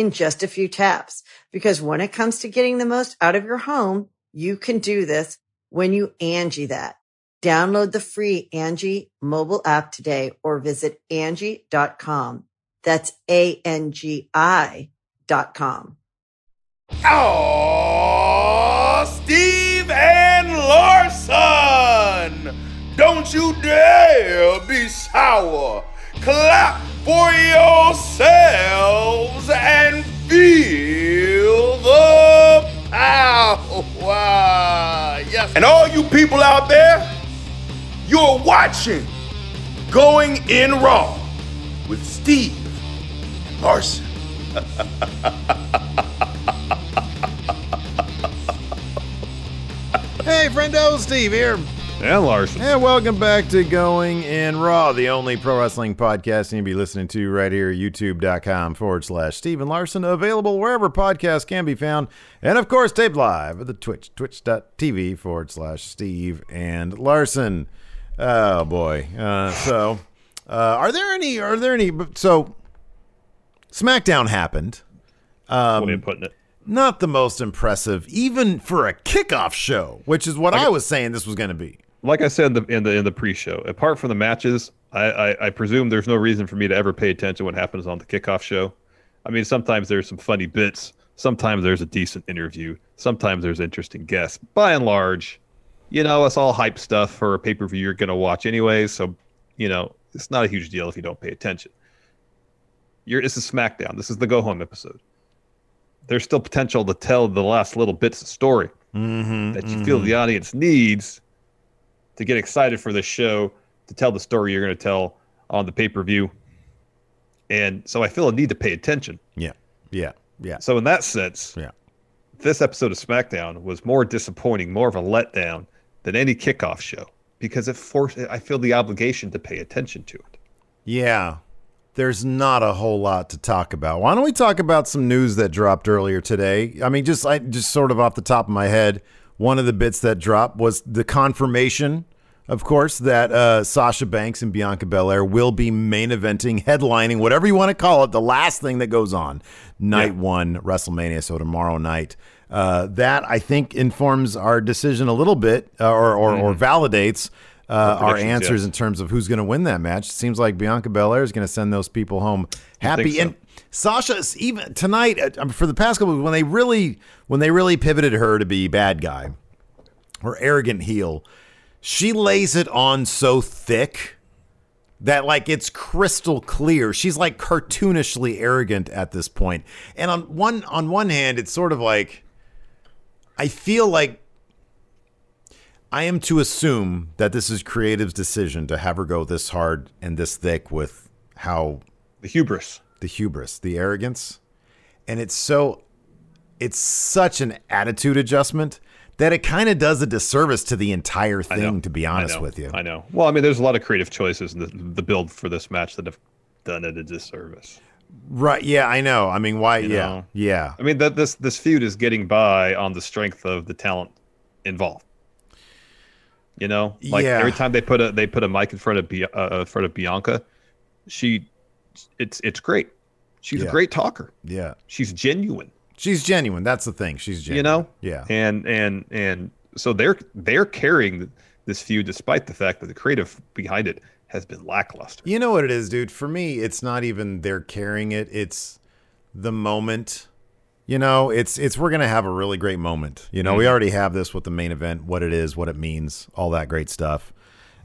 in just a few taps. Because when it comes to getting the most out of your home, you can do this when you Angie that. Download the free Angie mobile app today or visit Angie.com. That's A-N-G-I dot com. Oh, Steve and Larson! Don't you dare be sour. Clap for yourselves people out there, you're watching Going in Raw with Steve Larson. Hey, friendo, Steve here. And Larson. And welcome back to Going in Raw, the only pro wrestling podcast you'll be listening to right here, youtube.com forward slash Steven Larson, available wherever podcasts can be found. And of course, taped live at the Twitch, twitch.tv forward slash Steve and Larson. Oh boy. Uh, so, uh, are there any, are there any, so SmackDown happened. Um, What are you putting it? not the most impressive, even for a kickoff show, which is what I was saying this was going to be. Like I said in the in the in the pre-show, apart from the matches, I, I I presume there's no reason for me to ever pay attention to what happens on the kickoff show. I mean, sometimes there's some funny bits, sometimes there's a decent interview, sometimes there's interesting guests. By and large, you know, it's all hype stuff for a pay-per-view you're gonna watch anyway. So, you know, it's not a huge deal if you don't pay attention. You're this is SmackDown. This is the go home episode. There's still potential to tell the last little bits of story Mm-hmm, that you feel the audience needs to get excited for the show to tell the story you're going to tell on the pay-per-view and so i feel a need to pay attention Yeah, yeah, yeah, so in that sense yeah. this episode of smackdown was more disappointing more of a letdown than any kickoff show because it forced i feel the obligation to pay attention to it Yeah. There's not a whole lot to talk about. Why don't we talk about some news that dropped earlier today? I mean, just I just sort of off the top of my head, one of the bits that dropped was the confirmation, of course, that uh, Sasha Banks and Bianca Belair will be main eventing, headlining, whatever you want to call it, the last thing that goes on night Yeah. one WrestleMania. So tomorrow night. Uh, that I think informs our decision a little bit, uh, or or, or validates uh, our answers yeah. in terms of who's going to win that match. It seems like Bianca Belair is going to send those people home happy. so? And Sasha's even tonight uh, for the past couple when they really when they really pivoted her to be bad guy or arrogant heel, she lays it on so thick that like it's crystal clear. She's like cartoonishly arrogant at this point. And on one on one hand, it's sort of like I feel like I am to assume that this is creative's decision to have her go this hard and this thick with how the hubris the hubris, the arrogance. And it's so it's such an attitude adjustment that it kind of does a disservice to the entire thing, to be honest with you. i know well i mean there's a lot of creative choices in the, the build for this match that have done it a disservice Right. Yeah, I know. I mean, why? You yeah. know? Yeah. I mean that this this feud is getting by on the strength of the talent involved. You know, like Yeah. every time they put a they put a mic in front of Bi- uh, in front of Bianca, she, it's it's great. She's Yeah. a great talker. Yeah. She's genuine. She's genuine. That's the thing. She's genuine. You know. Yeah. And and and so they're they're carrying this feud despite the fact that the creative behind it has been lackluster. You know what it is, dude? For me, it's not even they're carrying it, it's the moment. You know, it's it's we're gonna have a really great moment. You know, we mm-hmm. already have this with the main event, what it is, what it means, all that great stuff.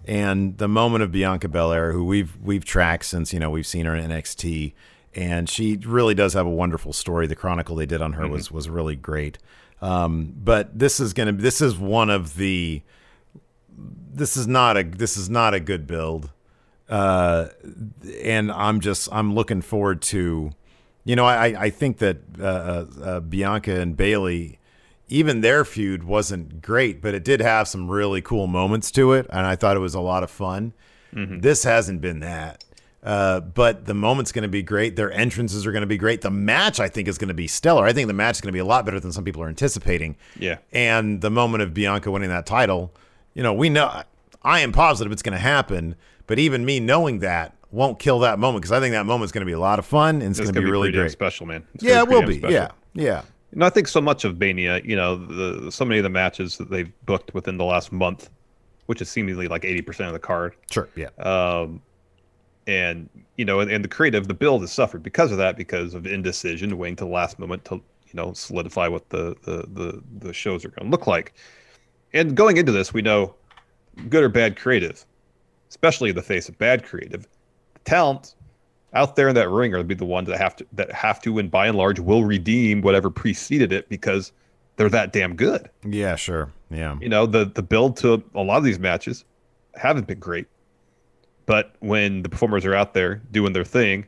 And the moment of Bianca Belair, who we've we've tracked since you know we've seen her in NXT, and she really does have a wonderful story. The chronicle they did on her was was really great. Um, but this is gonna this is one of the this is not a this is not a good build uh, and I'm just I'm looking forward to, you know, I I think that uh, uh, uh, Bianca and Bayley, even their feud wasn't great, but it did have some really cool moments to it, and I thought it was a lot of fun. This hasn't been that. Uh, but the moment's going to be great. Their entrances are going to be great. The match, I think, is going to be stellar. I think the match is going to be a lot better than some people are anticipating. Yeah. And the moment of Bianca winning that title, you know, we know I am positive it's going to happen. But even me knowing that won't kill that moment because I think that moment's going to be a lot of fun and it's, It's going to be gonna really great. special, man. It's Yeah, it will be. special. Yeah, yeah. And I think so much of Mania, you know, the so many of the matches that they've booked within the last month, which is seemingly like eighty percent of the card, Sure. Yeah. um, and you know, and, and the creative, the build has suffered because of that, because of indecision, waiting to the last moment to you know solidify what the the the, the shows are going to look like. And going into this, we know good or bad creative, especially in the face of bad creative, the talent out there in that ring are be the ones that have to that have to, and by and large, will redeem whatever preceded it because they're that damn good. yeah. Sure. Yeah. You know, the the build to a lot of these matches haven't been great, but when the performers are out there doing their thing,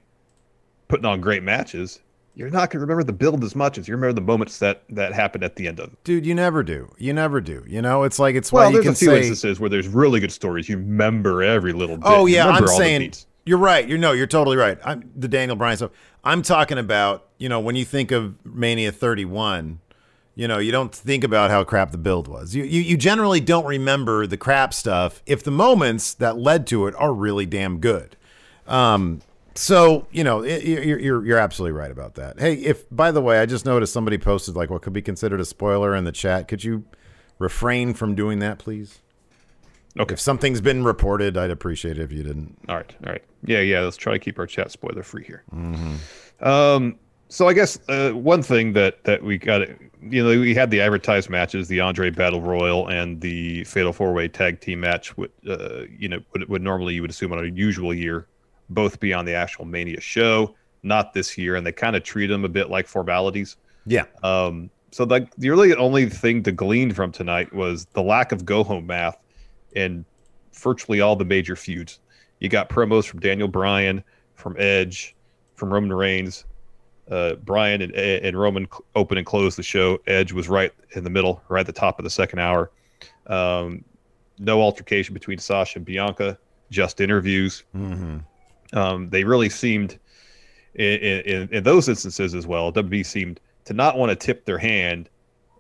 putting on great matches, you're not going to remember the build as much as you remember the moments that that happened at the end of it. Dude, you never do. You never do. You know, it's like it's Well, why you can a few say. instances where there's really good stories. You remember every little oh, bit. Oh yeah, I'm remember all the saying. You're right. You're no, you're totally right. I'm the Daniel Bryan stuff. I'm talking about you know when you think of Mania 31, you know you don't think about how crap the build was. You you, you generally don't remember the crap stuff if the moments that led to it are really damn good. Um, so you know it, you're, you're you're absolutely right about that. Hey, if by the way, I just noticed somebody posted like what could be considered a spoiler in the chat. Could you refrain from doing that, please? Okay. If something's been reported, I'd appreciate it if you didn't. All right, all right. Yeah, yeah. Let's try to keep our chat spoiler free here. Mm-hmm. Um, so I guess uh, one thing that that we got, you know, we had the advertised matches, the Andre Battle Royal and the Fatal Four Way Tag Team match. Would uh, you know would, would normally you would assume on a usual year both be on the actual Mania show, not this year, and they kind of treat them a bit like formalities. Yeah. Um, so like the really only thing to glean from tonight was the lack of go home math in virtually all the major feuds. You got promos from Daniel Bryan, from Edge, from Roman Reigns. Uh, Bryan and, and Roman open and close the show. Edge was right in the middle, right at the top of the second hour. Um, no altercation between Sasha and Bianca, just interviews. Mm-hmm. Um, they really seemed, in, in, in those instances as well, WWE seemed to not want to tip their hand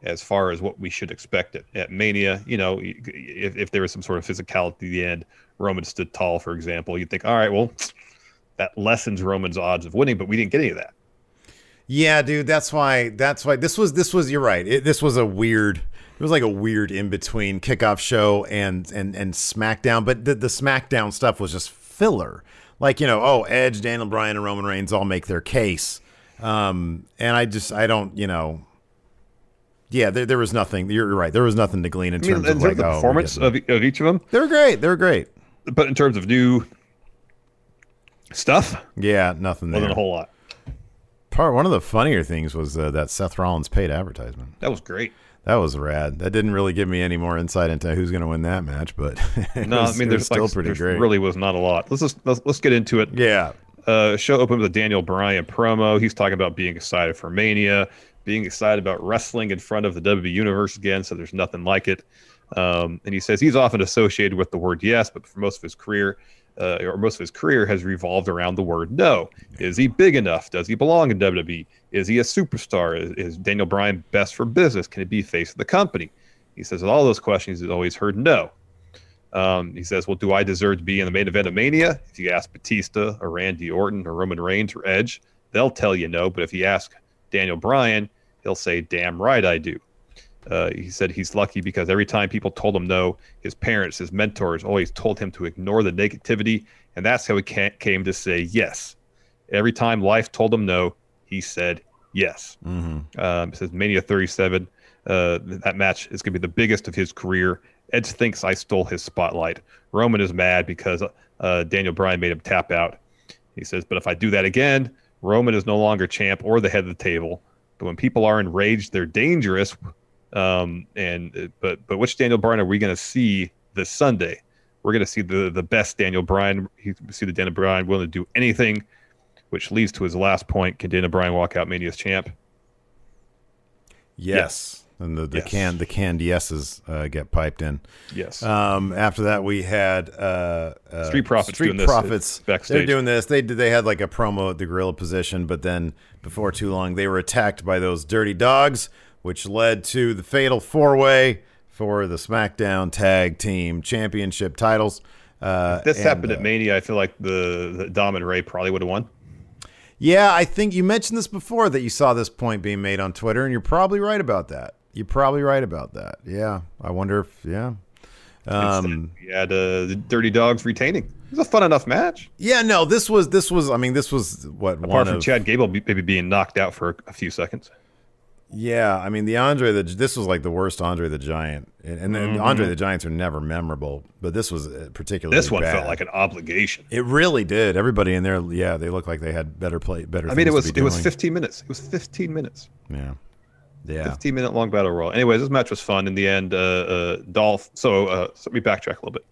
as far as what we should expect at, at Mania. You know, if, if there was some sort of physicality at the end, Roman stood tall, for example, you'd think, all right, well, that lessens Roman's odds of winning, but we didn't get any of that. Yeah, dude. That's why. That's why this was. This was. You're right. It, this was a weird. It was like a weird in between kickoff show and and and SmackDown. But the the SmackDown stuff was just filler. Like you know, oh, Edge, Daniel Bryan, and Roman Reigns all make their case. Um, and I just I don't you know. Yeah, there, there was nothing. You're right. There was nothing to glean in I mean, terms in of terms like of the oh, performance of, of each of them, they were great. They were great. but in terms of new stuff, Yeah, nothing there. wasn't a whole lot. Part one of the funnier things was uh, that Seth Rollins paid advertisement. That was great. That was rad. That didn't really give me any more insight into who's going to win that match, but No, was, I mean, there's still like, pretty there's great. really was not a lot. Let's just let's, let's get into it. yeah, uh, show opened with a Daniel Bryan promo. He's talking about being excited for Mania, being excited about wrestling in front of the WWE Universe again. So there's nothing like it. Um, and he says he's often associated with the word yes, but for most of his career, uh, or most of his career, has revolved around the word no. Is he big enough? Does he belong in WWE? Is he a superstar? Is, is Daniel Bryan best for business? Can he be face of the company? He says with all those questions, he's always heard no. Um, he says, Well, do I deserve to be in the main event of Mania? If you ask Batista or Randy Orton or Roman Reigns or Edge, they'll tell you no. But if you ask Daniel Bryan, he'll say, Damn right I do. Uh, he said he's lucky because every time people told him no, his parents, his mentors always told him to ignore the negativity. And that's how he came to say yes. Every time life told him no, he said Yes. Mm-hmm. Um, it says Mania 37. Uh, that match is going to be the biggest of his career. Edge thinks I stole his spotlight. Roman is mad because uh, Daniel Bryan made him tap out. He says, but if I do that again, Roman is no longer champ or the head of the table. But when people are enraged, they're dangerous. Um, and but but which Daniel Bryan are we going to see this Sunday? We're going to see the the best Daniel Bryan. He see the Daniel Bryan willing to do anything, which leads to his last point: Can Daniel Bryan walk out Mania's champ? Yes. yes. And the, the yes. can the canned yeses uh, get piped in. Yes. Um, after that, we had uh, uh, Street Profits. Street Profits. Backstage. They're doing this. They did. they had like a promo at the gorilla position, but then before too long, they were attacked by those dirty dogs, which led to the fatal four way for the SmackDown Tag Team Championship titles. Uh, this and, happened at uh, Mania. I feel like the, the Dom and Rey probably would have won. Yeah, I think you mentioned this before that you saw this point being made on Twitter, and you're probably right about that. You're probably right about that. Yeah, I wonder if yeah. Um, had uh, the Dirty Dogs retaining. It was a fun enough match. Yeah, no, this was this was. I mean, this was what apart from of, Chad Gable maybe being knocked out for a few seconds. Yeah, I mean the Andre the this was like the worst Andre the Giant, and, and mm-hmm. Andre the Giants are never memorable, but this was uh, particularly. This one bad. felt like an obligation. It really did. Everybody in there, yeah, they looked like they had better play, better. I mean, it was it was 15 minutes. It was 15 minutes. Yeah. Yeah. 15 minute long battle royal. Anyways, this match was fun. In the end, uh, uh, Dolph. So, uh, so let me backtrack a little bit.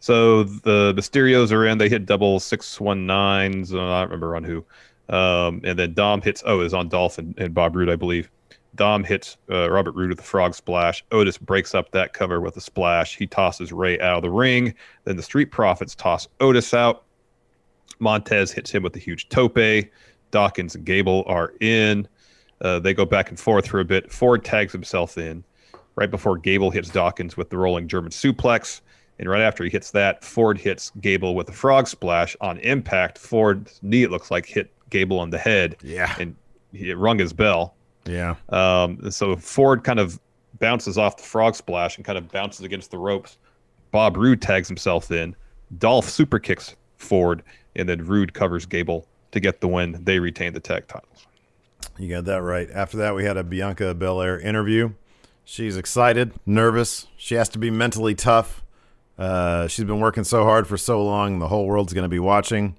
So the Mysterios are in. They hit double six one nines. Uh, I don't remember on who. Um, and then Dom hits. Oh, is on Dolph and, and, Bob Roode, I believe. Dom hits uh, Robert Roode with a frog splash. Otis breaks up that cover with a splash. He tosses Rey out of the ring. Then the Street Profits toss Otis out. Montez hits him with a huge tope. Dawkins and Gable are in. Uh, they go back and forth for a bit. Ford tags himself in right before Gable hits Dawkins with the rolling German suplex. And right after he hits that, Ford hits Gable with a frog splash. On impact, Ford's knee, it looks like, hit Gable on the head. Yeah. And he rung his bell. Yeah. Um, so Ford kind of bounces off the frog splash and kind of bounces against the ropes. Bob Roode tags himself in. Dolph super kicks Ford, and then Roode covers Gable to get the win. They retain the tag titles. You got that right. After that, we had a Bianca Belair interview. She's excited, nervous. She has to be mentally tough. Uh, she's been working so hard for so long, the whole world's going to be watching.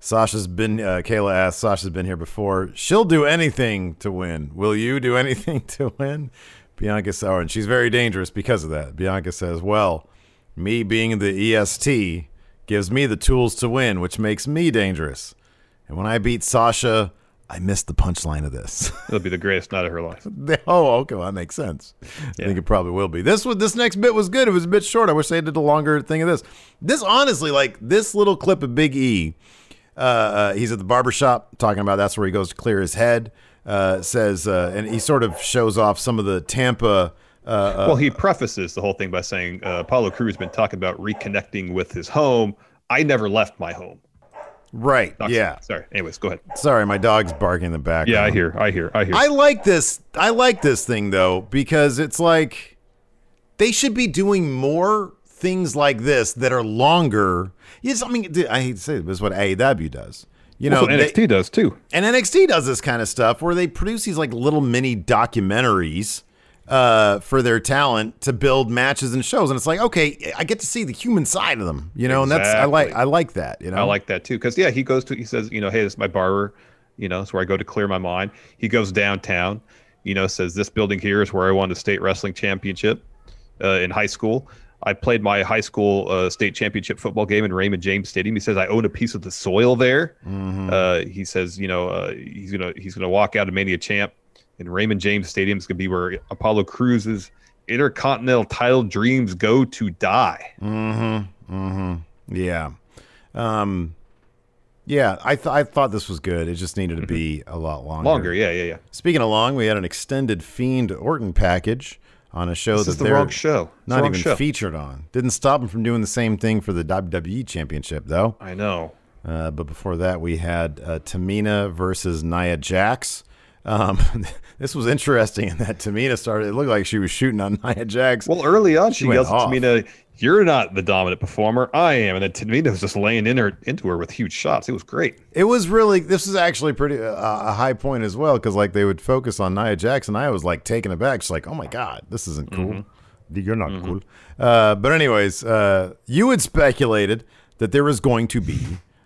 Sasha's been, uh, Kayla asked, Sasha's been here before. She'll do anything to win. Will you do anything to win? Bianca says, and she's very dangerous because of that. Bianca says, well, me being the EST gives me the tools to win, which makes me dangerous. And when I beat Sasha, I missed the punchline of this. It'll be the greatest night of her life. oh, okay, well, that makes sense. Yeah. I think it probably will be. This was this next bit was good. It was a bit short. I wish they did a longer thing of this. This honestly, like this little clip of Big E. Uh, uh, he's at the barber shop talking about that's where he goes to clear his head. Uh, says uh, and he sort of shows off some of the Tampa. Uh, uh, well, he prefaces the whole thing by saying Apollo Crews has been talking about reconnecting with his home. I never left my home. Right. yeah. Sorry. Anyways, go ahead. Sorry, my dog's barking in the background. Yeah, I hear. I hear. I hear. I like this. I like this thing though because it's like they should be doing more things like this that are longer. Yes, I mean, I hate to say it, this is what AEW does. You know, NXT they, does too. And NXT does this kind of stuff where they produce these like little mini documentaries uh, for their talent to build matches and shows. And it's like, okay, I get to see the human side of them, you know, exactly. and that's I like I like that, you know. I like that too because yeah, he goes to he says, you know, hey, this is my barber, you know, it's where I go to clear my mind. He goes downtown, you know, says this building here is where I won the state wrestling championship uh, in high school. I played my high school uh, state championship football game in Raymond James Stadium. He says I own a piece of the soil there. Mm-hmm. Uh, he says, you know, uh, he's gonna he's gonna walk out of Mania champ and Raymond James Stadium is going to be where Apollo Crews's intercontinental title dreams go to die. Mm-hmm. Mm-hmm. Yeah. Um, yeah, I, th- I thought this was good. It just needed to be mm-hmm. a lot longer. Longer, yeah, yeah, yeah. Speaking of long, we had an extended Fiend Orton package on a show this that is the they're wrong show. not wrong even show. featured on. Didn't stop them from doing the same thing for the WWE Championship, though. I know. Uh, but before that, we had uh, Tamina versus Nia Jax. Um, this was interesting in that Tamina started. It looked like she was shooting on Nia Jax. Well, early on, She she, yells at. Tamina, "You're not the dominant performer. I am." And then Tamina was just laying in her into her with huge shots. It was great. It was really. This is actually pretty uh, a high point as well because like they would focus on Nia Jax and I was like taken aback. She's like, "Oh my god, this isn't cool. You're not cool." Uh, but anyways, uh, you had speculated that there was going to be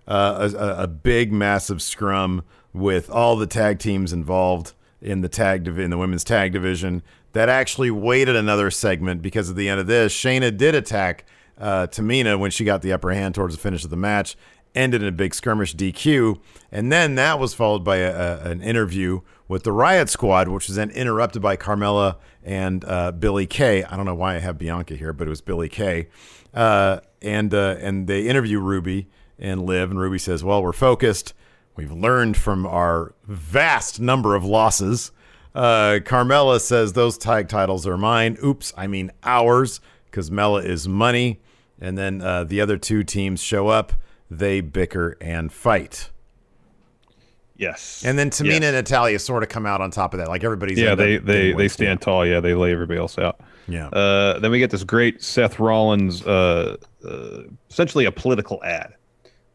uh, a, a- a big, massive scrum with all the tag teams involved in the tag in the women's tag division. That actually waited another segment because at the end of this, Shayna did attack uh, Tamina when she got the upper hand towards the finish of the match ended in a big skirmish DQ, and then that was followed by a, a- an interview with the Riot Squad, which was then interrupted by Carmella and uh, Billie Kay. I don't know why I have Bianca here, but it was Billie Kay, uh, and uh, and they interview Ruby and Liv, and Ruby says, "Well, we're focused. We've learned from our vast number of losses." Uh, Carmella says those tag titles are mine. Oops, I mean ours, because Mela is money. And then uh, the other two teams show up. They bicker and fight. Yes. And then Tamina Yes. and Natalya sort of come out on top of that. Like everybody's yeah, they they they stand tall. Yeah, they lay everybody else out. Yeah. Uh, then we get this great Seth Rollins, uh, uh, essentially a political ad,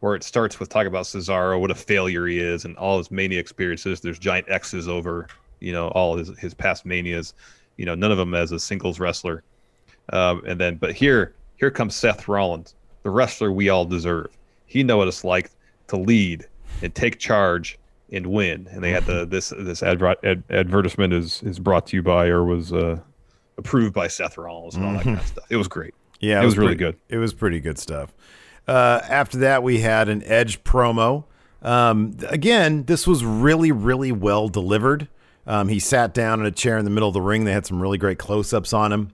where it starts with talking about Cesaro, what a failure he is, and all his mania experiences. There's giant X's over, you know, all his his past manias. You know, none of them as a singles wrestler. Um, and then, but here here comes Seth Rollins, the wrestler we all deserve. He know what it's like to lead and take charge and win. And they had the this this adver- ad, advertisement is is brought to you by or was uh, approved by Seth Rollins and all that kind of stuff. It was great. Yeah, it, was, really pretty- good. It was pretty good stuff. Uh, after that, we had an Edge promo. Um, again, this was really, really well delivered. Um, he sat down in a chair in the middle of the ring. They had some really great close ups on him.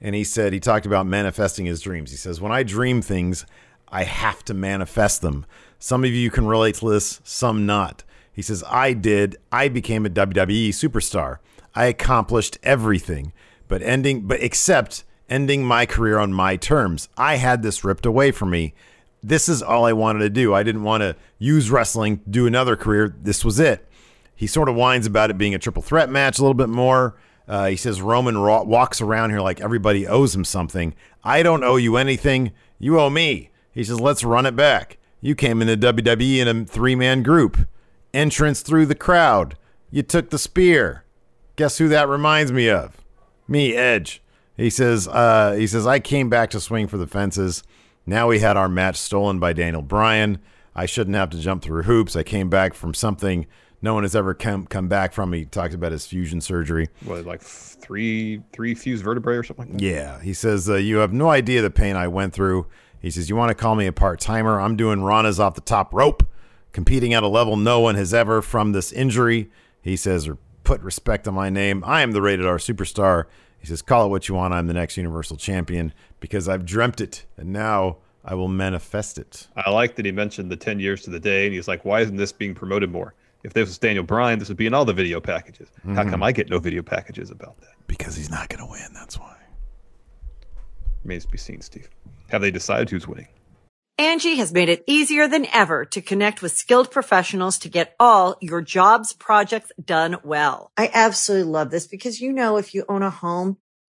And he said, he talked about manifesting his dreams. He says, When I dream things, I have to manifest them. Some of you can relate to this, some not. He says, I did. I became a WWE superstar. I accomplished everything, but ending, but except ending my career on my terms. I had this ripped away from me. This is all I wanted to do. I didn't want to use wrestling do another career. This was it. He sort of whines about it being a triple threat match a little bit more. Uh, he says Roman ro- walks around here like everybody owes him something. I don't owe you anything. You owe me. He says, let's run it back. You came into WWE in a three man group. Entrance through the crowd. You took the spear. Guess who that reminds me of? Me, Edge. He says, uh, he says, I came back to swing for the fences. Now we had our match stolen by Daniel Bryan. I shouldn't have to jump through hoops. I came back from something no one has ever come come back from. He talks about his fusion surgery. What, like three three fused vertebrae or something like that? Yeah, he says uh, you have no idea the pain I went through. He says you want to call me a part timer? I'm doing Rana's off the top rope, competing at a level no one has ever from this injury. He says, or put respect on my name. I am the rated R superstar. He says, call it what you want. I'm the next Universal Champion because I've dreamt it and now I will manifest it. I like that he mentioned the 10 years to the day, and he's like, why isn't this being promoted more? If this was Daniel Bryan, this would be in all the video packages. How mm-hmm. come I get no video packages about that? Because he's not going to win. That's why. Remains to be seen, Steve. Have they decided who's winning? Angie has made it easier than ever to connect with skilled professionals to get all your jobs projects done well. I absolutely love this because, you know, if you own a home,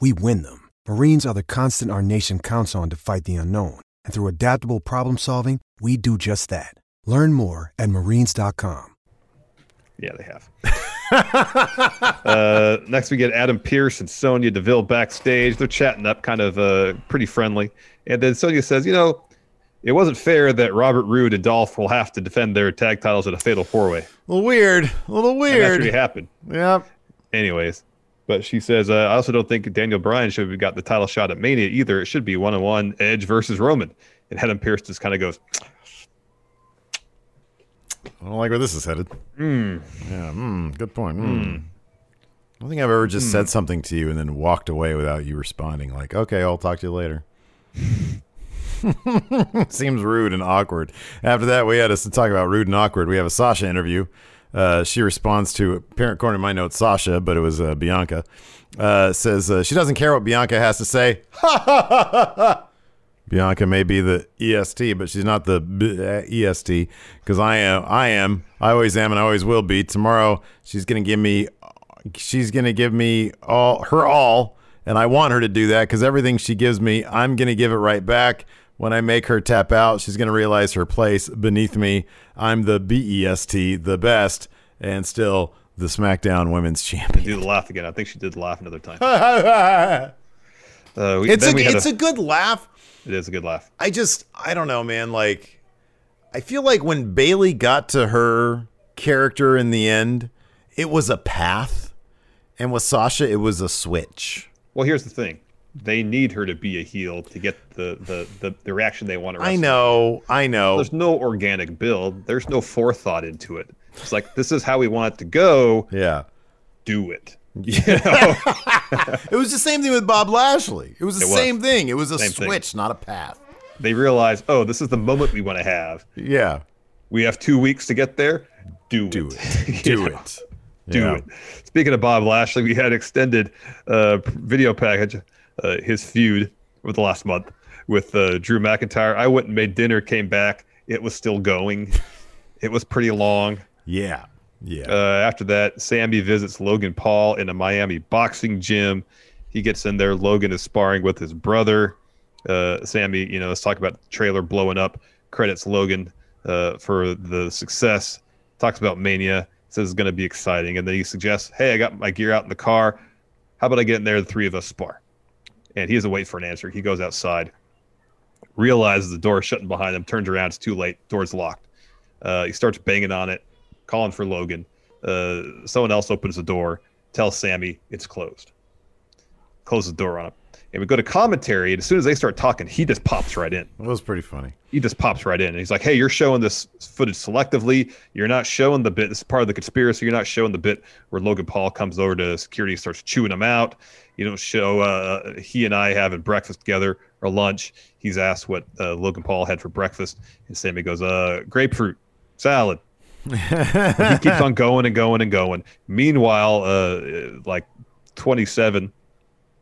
we win them. Marines are the constant our nation counts on to fight the unknown. And through adaptable problem solving, we do just that. Learn more at marines.com. Yeah, they have. uh, next, we get Adam Pearce and Sonya Deville backstage. They're chatting up, kind of uh, pretty friendly. And then Sonya says, You know, it wasn't fair that Robert Roode and Dolph will have to defend their tag titles at a fatal four way. A little weird. A little And weird. that's what happened. Yep. Anyways, but she says, uh, I also don't think Daniel Bryan should have got the title shot at Mania either. It should be one on one Edge versus Roman. And Adam Pearce just kind of goes, I don't like where this is headed. Hmm. Yeah. Mm, good point. Mm. I don't think I've ever just said something to you and then walked away without you responding. Like, okay, I'll talk to you later. Seems rude and awkward. After that, we had us to talk about rude and awkward. We have a Sasha interview. Uh, she responds to, apparent according to my notes, Sasha, but it was uh, Bianca. Uh, says uh, she doesn't care what Bianca has to say. Bianca may be the EST, but she's not the B- uh, EST because I am. I am. I always am, and I always will be. Tomorrow, she's gonna give me. She's gonna give me all her all, and I want her to do that because everything she gives me, I'm gonna give it right back. When I make her tap out, she's gonna realize her place beneath me. I'm the BEST, the best, and still the SmackDown Women's Champion. do the laugh again. I think she did laugh another time. Uh, we, it's a we had it's a good laugh. It is a good laugh. I just I don't know, man. Like I feel like when Bayley got to her character in the end, it was a path, and with Sasha, it was a switch. Well, here's the thing. They need her to be a heel to get the the the, the reaction they want to. I know, I know. There's no organic build. There's no forethought into it. It's like this is how we want it to go. Yeah. Do it. It was the same thing with Bob Lashley. It was the It was. same thing. It was a Same thing. switch, not a path. They realize, oh, this is the moment we want to have. Yeah. We have two weeks to get there. Do, Do it. it. Do know? it. do Yeah. it. Speaking of Bob Lashley, we had extended uh, video package, uh, his feud with the last month with uh, Drew McIntyre. I went and made dinner, came back. It was still going. It was pretty long. Yeah. Yeah. Uh, after that, Sammy visits Logan Paul in a Miami boxing gym. He gets in there. Logan is sparring with his brother. Uh, Sammy, you know, let's talk about the trailer blowing up. Credits Logan uh, for the success. Talks about Mania. Says it's going to be exciting. And then he suggests, hey, I got my gear out in the car. How about I get in there? The three of us spar. And he doesn't wait for an answer. He goes outside, realizes the door is shutting behind him, turns around. It's too late. Door's locked. Uh, he starts banging on it, calling for Logan. Uh, someone else opens the door, tells Sammy it's closed. Closes the door on him. And we go to commentary, and as soon as they start talking, he just pops right in. it was pretty funny. He just pops right in. And he's like, Hey, you're showing this footage selectively. You're not showing the bit. This is part of the conspiracy. You're not showing the bit where Logan Paul comes over to security starts chewing him out. You don't show uh, he and I having breakfast together or lunch. He's asked what uh, Logan Paul had for breakfast. And Sammy goes, uh, Grapefruit, salad. he keeps on going and going and going. Meanwhile, uh, like 27,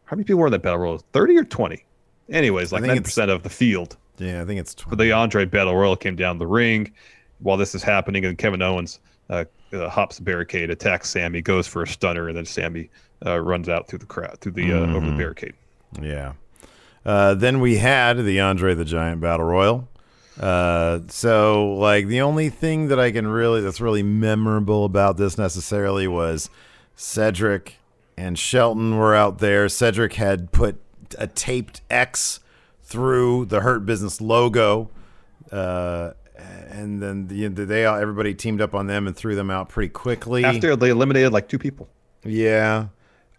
how many people were in that battle royal? 30 or 20? Anyways, like think 90% of the field Yeah, I think it's for the Andre Battle Royal came down the ring. While this is happening, and Kevin Owens uh, uh, hops the barricade, attacks Sammy, goes for a stunner, and then Sammy uh, runs out through the crowd, through the uh, over Mm-hmm. the barricade. Yeah. Uh, then we had the Andre the Giant Battle Royal. Uh, so like the only thing that I can really that's really memorable about this necessarily was Cedric and Shelton were out there. Cedric had put a taped X through the Hurt Business logo. Uh, and then the, they all everybody teamed up on them and threw them out pretty quickly. After they eliminated like two people. yeah,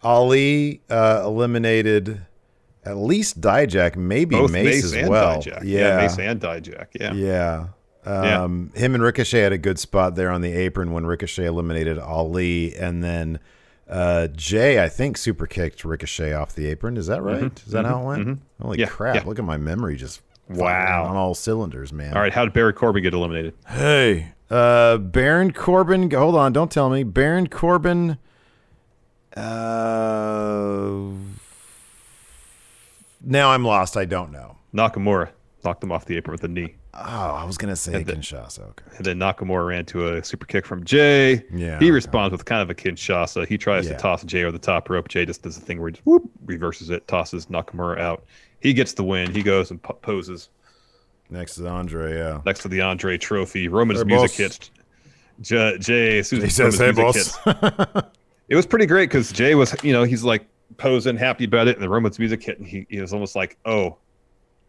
Ali uh, eliminated at least Dijak, maybe Both Mace, Mace, as well. Dijak. Yeah, Mace and Dijak. Yeah. yeah. Yeah. Um, Him and Ricochet had a good spot there on the apron when Ricochet eliminated Ali, and then uh, Jey, I think, super kicked Ricochet off the apron. Is that right? Is that how it went? Holy Mm-hmm. Yeah, crap! yeah. Look at my memory just Wow. on all cylinders, man. All right. How did Barry Corbin get eliminated? Hey, uh, Baron Corbin. Hold on, don't tell me. Baron Corbin. Uh, now I'm lost. I don't know. Nakamura knocked him off the apron with a knee. Oh, I was gonna say And then- Kinshasa. Okay. And then Nakamura ran to a super kick from Jey. Yeah, He okay. responds with kind of a Kinshasa. He tries Yeah. to toss Jey over the top rope. Jey just does the thing where he just whoop, reverses it, tosses Nakamura out. He gets the win. He goes and po- poses Next is Andre. Yeah. next to the Andre trophy. Roman's Hey, music boss. hits. J- Jey, as soon He says, "Hey, boss." It was pretty great because Jey was, you know, he's like posing, happy about it, and the Roman's music hit, and he, he was almost like, oh,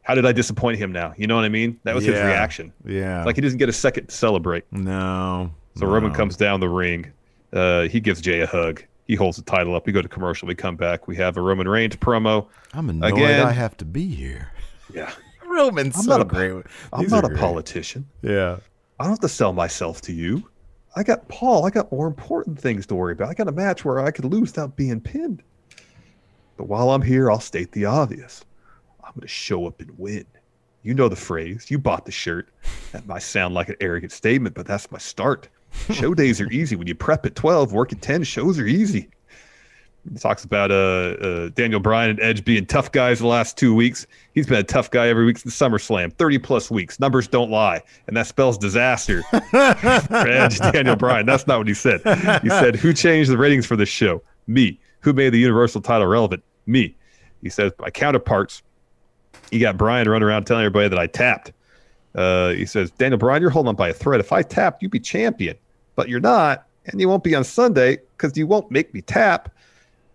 how did I disappoint him now? You know what I mean? That was his reaction. Yeah. Like he doesn't get a second to celebrate. no. So no. Roman comes down the ring. Uh, he gives Jey a hug. He holds the title up. We go to commercial. We come back. We have a Roman Reigns promo. I'm annoyed Again. I have to be here. Yeah. Roman's I'm so not a- great. I'm These not a great. politician. Yeah. I don't have to sell myself to you. I got Paul. I got more important things to worry about. I got a match where I could lose without being pinned. But while I'm here, I'll state the obvious. I'm going to show up and win. You know the phrase. You bought the shirt. That might sound like an arrogant statement, but that's my start. Show days are easy. When you prep at 12, work at 10, shows are easy. He talks about uh, uh, Daniel Bryan and Edge being tough guys the last two weeks. He's been a tough guy every week since SummerSlam, 30 plus weeks. Numbers don't lie. And that spells disaster for Edge, Daniel Bryan. That's not what he said. He said, Who changed the ratings for this show? Me. Who made the Universal title relevant? Me. He says, My counterparts, you got Bryan running around telling everybody that I tapped. Uh, he says, Daniel Bryan, you're holding on by a thread. If I tapped, you'd be champion, but you're not, and you won't be on Sunday because you won't make me tap.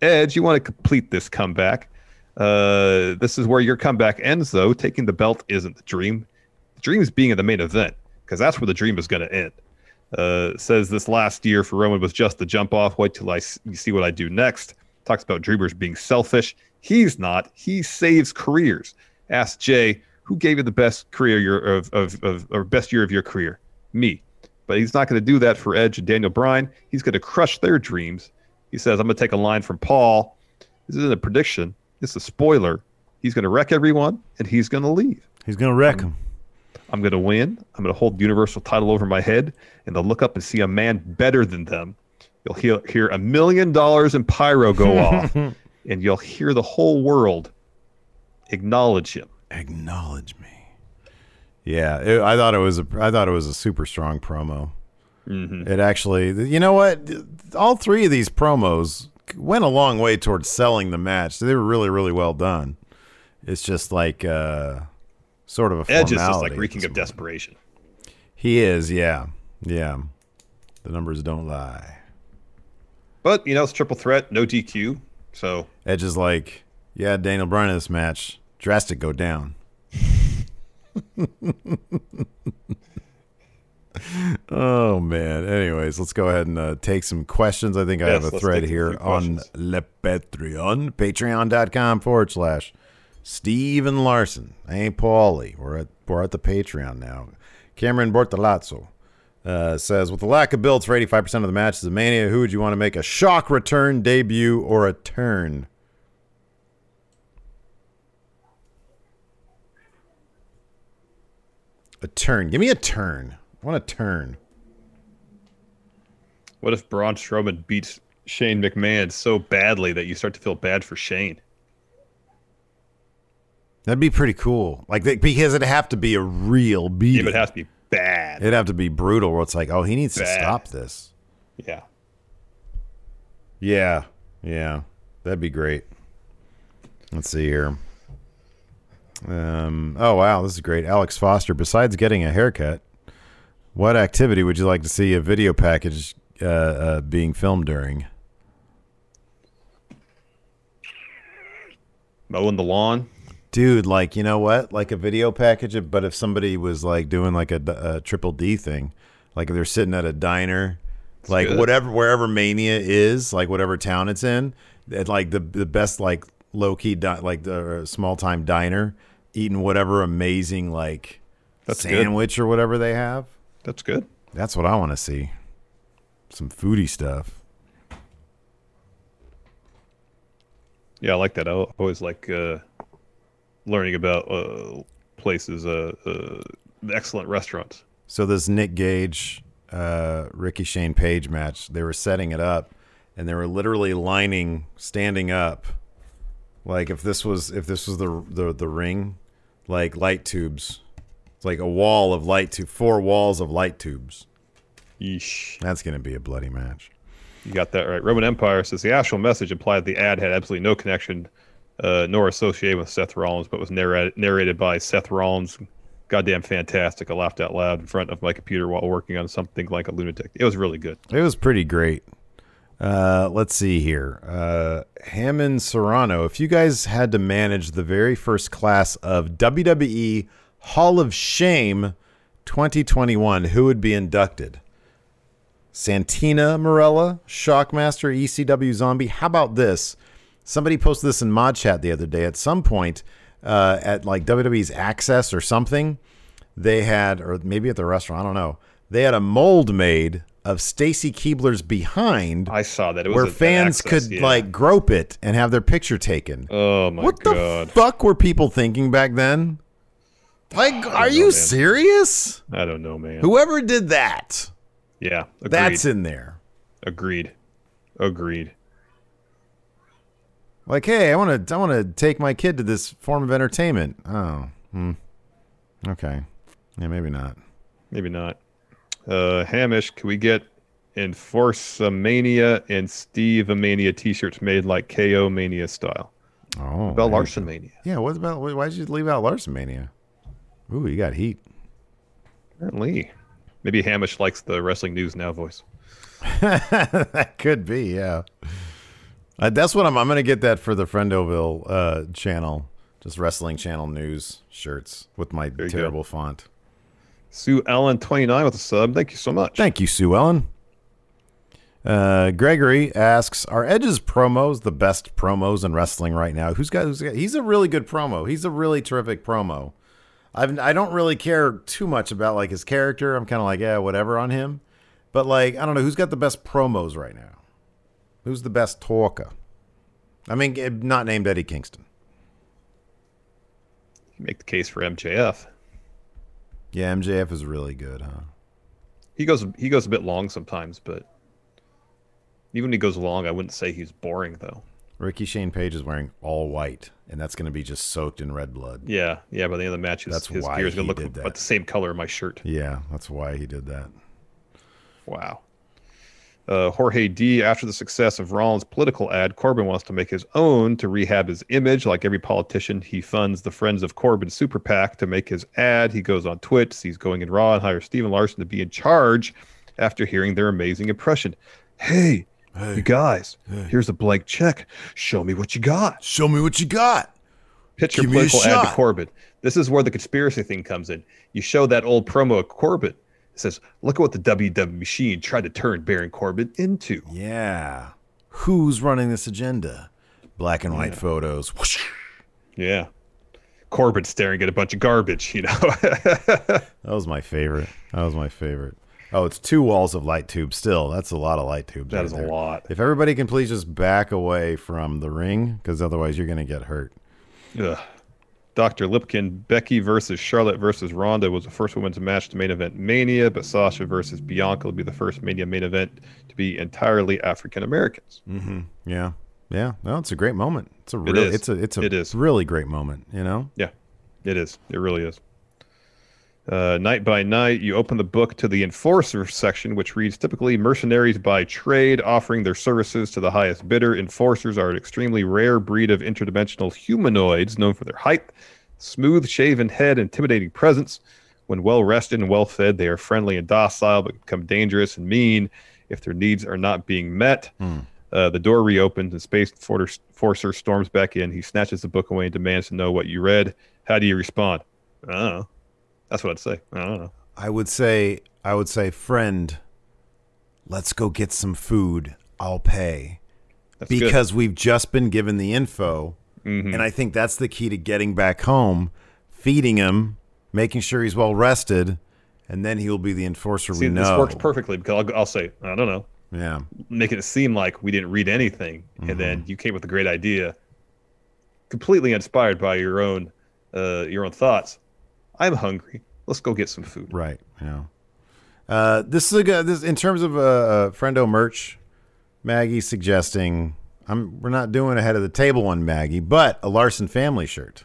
Edge, you want to complete this comeback. Uh, this is where your comeback ends, though. Taking the belt isn't the dream. The dream is being in the main event because that's where the dream is going to end. Uh, says this last year for Roman was just the jump off. Wait till I s- see what I do next. Talks about dreamers being selfish. He's not. He saves careers. Ask Jey, who gave you the best career year of, of, of or best year of your career? Me. But he's not going to do that for Edge and Daniel Bryan. He's going to crush their dreams. He says, I'm going to take a line from Paul. This isn't a prediction. It's a spoiler. He's going to wreck everyone and he's going to leave. He's gonna wreck him. I'm going to win. I'm going to hold the Universal title over my head, and they'll look up and see a man better than them. You'll hear, hear a million dollars in pyro go off, and you'll hear the whole world acknowledge him. Acknowledge me. Yeah, it, I thought it was a. I thought it was a super strong promo. Mm-hmm. It actually, you know what? All three of these promos went a long way towards selling the match. They were really, really well done. It's just like uh, sort of a Edge is just like reeking of desperation. He is, yeah, yeah. The numbers don't lie. But, you know, it's triple threat, no DQ. So, Edge is like, yeah, Daniel Bryan in this match, drastic go down. oh man. Anyways, let's go ahead and uh, take some questions. I think I have a thread take a here on. Le Patreon, patreon.com forward slash Steven Larson. I ain't Paulie. We're at we're at the Patreon now. Cameron Bortolazzo uh, says, with the lack of builds for 85% of the matches of Mania, who would you want to make a shock return, debut, or a turn? A turn. Give me a turn. I want a turn. what if Braun Strowman beats Shane McMahon so badly that you start to feel bad for Shane? That'd be pretty cool. Like they, because it'd have to be a real beating. It would have to be bad. It'd have to be brutal. Where it's like, oh, he needs to stop this. Yeah. Yeah, yeah, that'd be great. Let's see here. Um. Oh wow, this is great. Alex Foster. Besides getting a haircut, what activity would you like to see a video package uh, uh, being filmed during? Mowing the lawn. Dude, like you know what? Like a video package, but if somebody was like doing like a, a triple D thing, like if they're sitting at a diner, like good. whatever wherever Mania is, like whatever town it's in, at like the the best like low key di- like the small time diner, eating whatever amazing like That's good. sandwich or whatever they have. That's good. That's what I want to see. Some foodie stuff. Yeah, I like that. I always like uh, learning about uh, places, uh, uh, excellent restaurants. So this Nick Gage, uh, Ricky Shane Page match, they were setting it up, and they were literally lining, standing up, like if this was if this was the the the ring, like light tubes, it's like a wall of light tube, four walls of light tubes. Yeesh. That's gonna be a bloody match. You got that right. Roman Empire says the actual message implied the ad had absolutely no connection uh, nor associated with Seth Rollins, but was narrated, narrated by Seth Rollins. Goddamn fantastic. I laughed out loud in front of my computer while working on something like a lunatic. It was really good. It was pretty great. Uh, let's see here. Uh, Hammond Serrano, if you guys had to manage the very first class of WWE Hall of Shame 2021, who would be inducted? Santina Marella, Shockmaster, ECW Zombie. How about this? Somebody posted this in Mod Chat the other day. At some point, uh, at like WWE's Axxess or something, they had, or maybe at the restaurant, I don't know. They had a mold made of Stacy Keibler's behind, I saw that. It was where fans Axxess, could yeah. like grope it and have their picture taken. Oh my what god. What the fuck were people thinking back then? Like, are you man. serious? I don't know, man. Whoever did that, Yeah. Agreed. that's in there. Agreed. Agreed. Like, hey, I want to, I want to take my kid to this form of entertainment. Oh, hmm. Okay, yeah, maybe not. Maybe not. Uh, Hamish, can we get Enforce Mania and Steve Mania t-shirts made like KO Mania style? Oh, About there- Larson Mania. Yeah, what about? Why did you leave out Larson Mania? Ooh, you got heat. Apparently. Maybe Hamish likes the Wrestling News Now voice. that could be, yeah. Uh, that's what I'm. I'm gonna get that for the Friendoville uh, channel, just wrestling channel news shirts with my you go. terrible font. Sue Ellen 29 with a sub. Thank you so much. Thank you, Sue Ellen. Uh, Gregory asks, "Are Edge's promos the best promos in wrestling right now? Who's got? Who's got? He's a really good promo. He's a really terrific promo. I've, I don't really care too much about like his character. I'm kind of like, yeah, whatever on him. But like, I don't know who's got the best promos right now. Who's the best talker? I mean, eh, not named Eddie Kingston. You make the case for MJF. Yeah, MJF is really good, huh? He goes he goes a bit long sometimes, but even when he goes long, I wouldn't say he's boring though. Ricky Shane Page is wearing all white, and that's going to be just soaked in red blood. Yeah, yeah. By the end of the match, his, That's his why gear is gonna look did that. about the same color of my shirt. Yeah, that's why he did that. Wow. Uh, Jorge D. After the success of Rollins' political ad, Corbin wants to make his own to rehab his image. Like every politician, he funds the Friends of Corbin super PAC to make his ad. He goes on Twitch, sees Going in Raw, and hires Steve and Larson to be in charge after hearing their amazing impression. Hey, you guys, here's a blank check. Show me what you got. Show me what you got. Pitch your Give me a political ad to. Corbin. This is where the conspiracy thing comes in. You show that old promo of Corbin. It says, look at what the WWE machine tried to turn Baron Corbin into. Yeah. Who's running this agenda? Black and white photos. Whoosh. Yeah. Corbin staring at a bunch of garbage, you know. That was my favorite. That was my favorite. Oh, it's two walls of light tubes still. That's a lot of light tubes. That right is a lot. If everybody can please just back away from the ring, because otherwise you're going to get hurt. Ugh. Dr. Lipkin, Becky versus Charlotte versus Ronda was the first women's match to main event Mania, but Sasha versus Bianca will be the first Mania main event to be entirely African Americans. Mm-hmm. Yeah. Yeah. No, it's a great moment. It's a It real is. it's a it's a It is. really great moment, you know? Yeah, it is. It really is. Uh, night by night, you open the book to the enforcer section, which reads typically mercenaries by trade, offering their services to the highest bidder. Enforcers are an extremely rare breed of interdimensional humanoids known for their height, smooth shaven head, intimidating presence. When well rested and well fed, they are friendly and docile, but become dangerous and mean if their needs are not being met. Uh, the door reopens and Space Forcer, Forcer storms back in. He snatches the book away and demands to know what you read. How do you respond? I don't know. That's what I'd say. I don't know. I would say, I would say, friend, let's go get some food. I'll pay. That's good. because we've just been given the info. Mhm. And I think that's the key to getting back home, feeding him, making sure he's well rested, and then he will be the enforcer See, we know. this works perfectly because I'll, I'll say, I don't know. Yeah. Making it seem like we didn't read anything. And Mm-hmm. then you came with a great idea, completely inspired by your own uh, your own thoughts. I'm hungry. Let's go get some food. Right. Yeah. Uh, this is a good. This in terms of uh, uh, friendo merch. Maggie suggesting I'm. We're not doing a head of the table one, Maggie, but a Larson family shirt.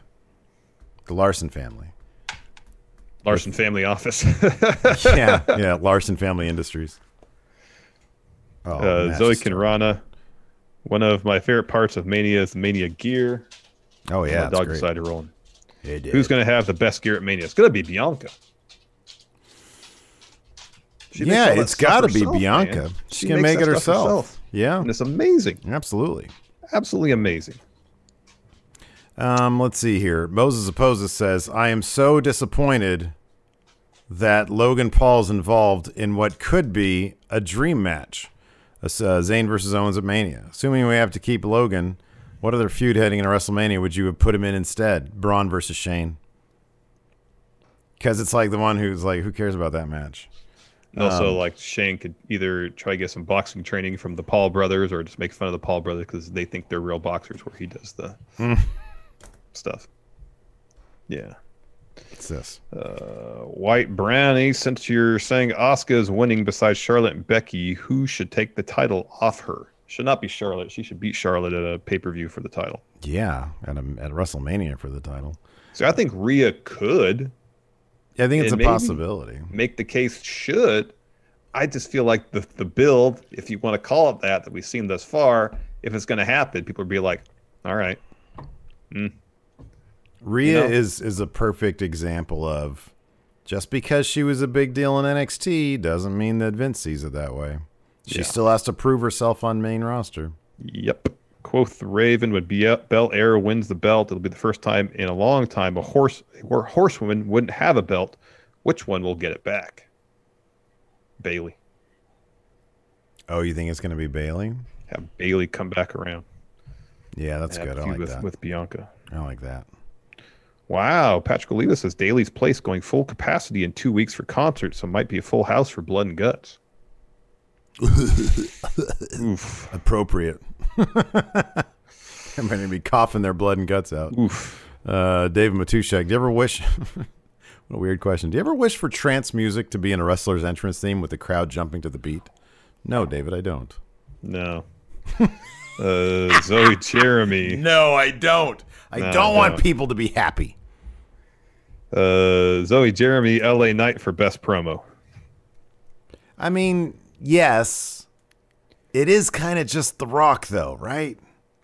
The Larson family. Larson Family Office. yeah, yeah. Larson Family Industries. Oh, uh, Zoe Kinrana. One of my favorite parts of Mania is Mania gear. Oh yeah, my dog great. decided rolling. It Who's going to have the best gear at Mania? It's going to be Bianca. She yeah, it's got to be herself, man. Bianca. She gonna make it stuff herself. Yeah, And it's amazing. absolutely. Absolutely amazing. Um, let's see here. Moses Opposes says, I am so disappointed that Logan Paul's involved in what could be a dream match. Uh, Zayn versus Owens at Mania. Assuming we have to keep Logan, what other feud heading into WrestleMania would you have put him in instead? Braun versus Shane. Because it's like the one who's like, who cares about that match? And also, Um, like Shane could either try to get some boxing training from the Paul brothers, or just make fun of the Paul brothers because they think they're real boxers, where he does the Mm. stuff. Yeah. What's this? Uh, White Brownie, since you're saying Asuka is winning besides Charlotte and Becky, who should take the title off her? Should not be Charlotte. She should beat Charlotte at a pay per view for the title. Yeah, at, a, at WrestleMania for the title. So I think Rhea could Yeah, I think it's a possibility. make the case should. I just feel like the the build, if you want to call it that, that we've seen thus far, if it's going to happen, people would be like, "All right, hmm. Rhea know? is is a perfect example of just because she was a big deal in NXT doesn't mean that Vince sees it that way. She Yeah. still has to prove herself on main roster. Yep. Quoth Raven would be up. Belair wins the belt. It'll be the first time in a long time a horse or horsewoman wouldn't have a belt. Which one will get it back? Bayley. Oh, you think it's going to be Bayley? Have Bayley come back around. Yeah, that's good. I like with, that. with Bianca. I like that. Wow. Patrick Oliva says Daily's place going full capacity in two weeks for concerts, so might be a full house for blood and guts. Oof. Appropriate. I'm going to be coughing their blood and guts out. Uh, David Matushek, do you ever wish? what a weird question. Do you ever wish for trance music to be in a wrestler's entrance theme with the crowd jumping to the beat? No, David, I don't. No. uh, Zoe Jeremy. No, I don't. I No, don't want no. people to be happy. Uh, Zoe Jeremy, LA Knight for best promo. I mean, yes, it is kind of just The Rock, though, right?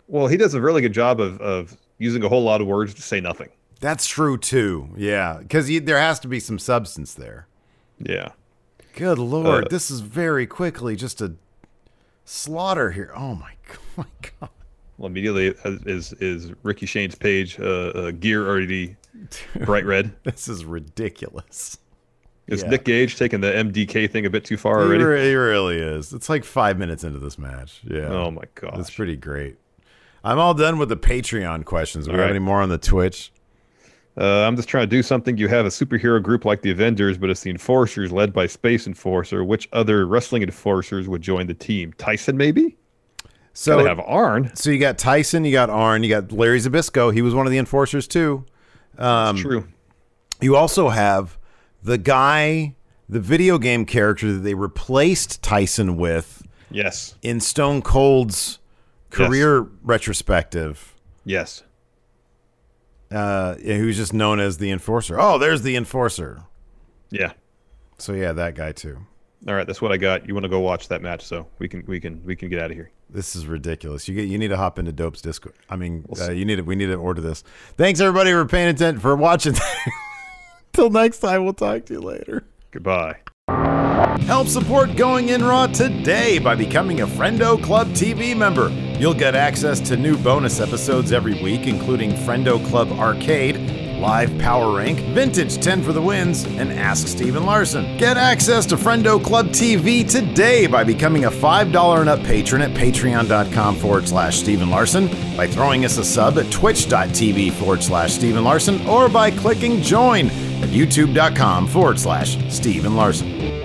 Well, he does a really good job of, of using a whole lot of words to say nothing. That's true too. Yeah, because there has to be some substance there. Yeah. Good lord, Uh, this is very quickly just a slaughter here. Oh my, my god. Well, immediately is is, is Ricky Shane's page uh, uh, gear already bright red? This is ridiculous. Is Yeah. Nick Gage taking the MDK thing a bit too far already? re- he really is. It's like five minutes into this match. Yeah. Oh my god. It's pretty great. I'm all done with the Patreon questions. We All have right. any more on the Twitch? Uh, I'm just trying to do something. You have a superhero group like the Avengers, but it's the Enforcers led by Space Enforcer. Which other wrestling enforcers would join the team? Tyson, maybe? So Gotta have Arn. So you got Tyson, you got Arn, you got Larry Zbyszko. He was one of the enforcers too. Um, True. You also have the guy, the video game character that they replaced Tyson with Yes. in Stone Cold's career retrospective. Yes. Uh, who's just known as the enforcer. Oh, there's the enforcer. Yeah. So yeah, that guy too. All right, that's what I got. You want to go watch that match, so we can we can we can get out of here. This is ridiculous. You get you need to hop into Dope's Discord. I mean, uh, you need to we need to order this. Thanks everybody for paying attention for watching. Till next time, we'll talk to you later. Goodbye. Help support Going In Raw today by becoming a Friendo Club TV member. You'll get access to new bonus episodes every week, including Friendo Club Arcade Live Power Rank, Vintage 10 for the Wins, and Ask Steve and Larson. Get access to Friendo Club TV today by becoming a $5 and up patron at patreon.com forward slash steveandlarson, by throwing us a sub at twitch.tv forward slash steveandlarson, or by clicking join at youtube.com forward slash steveandlarson.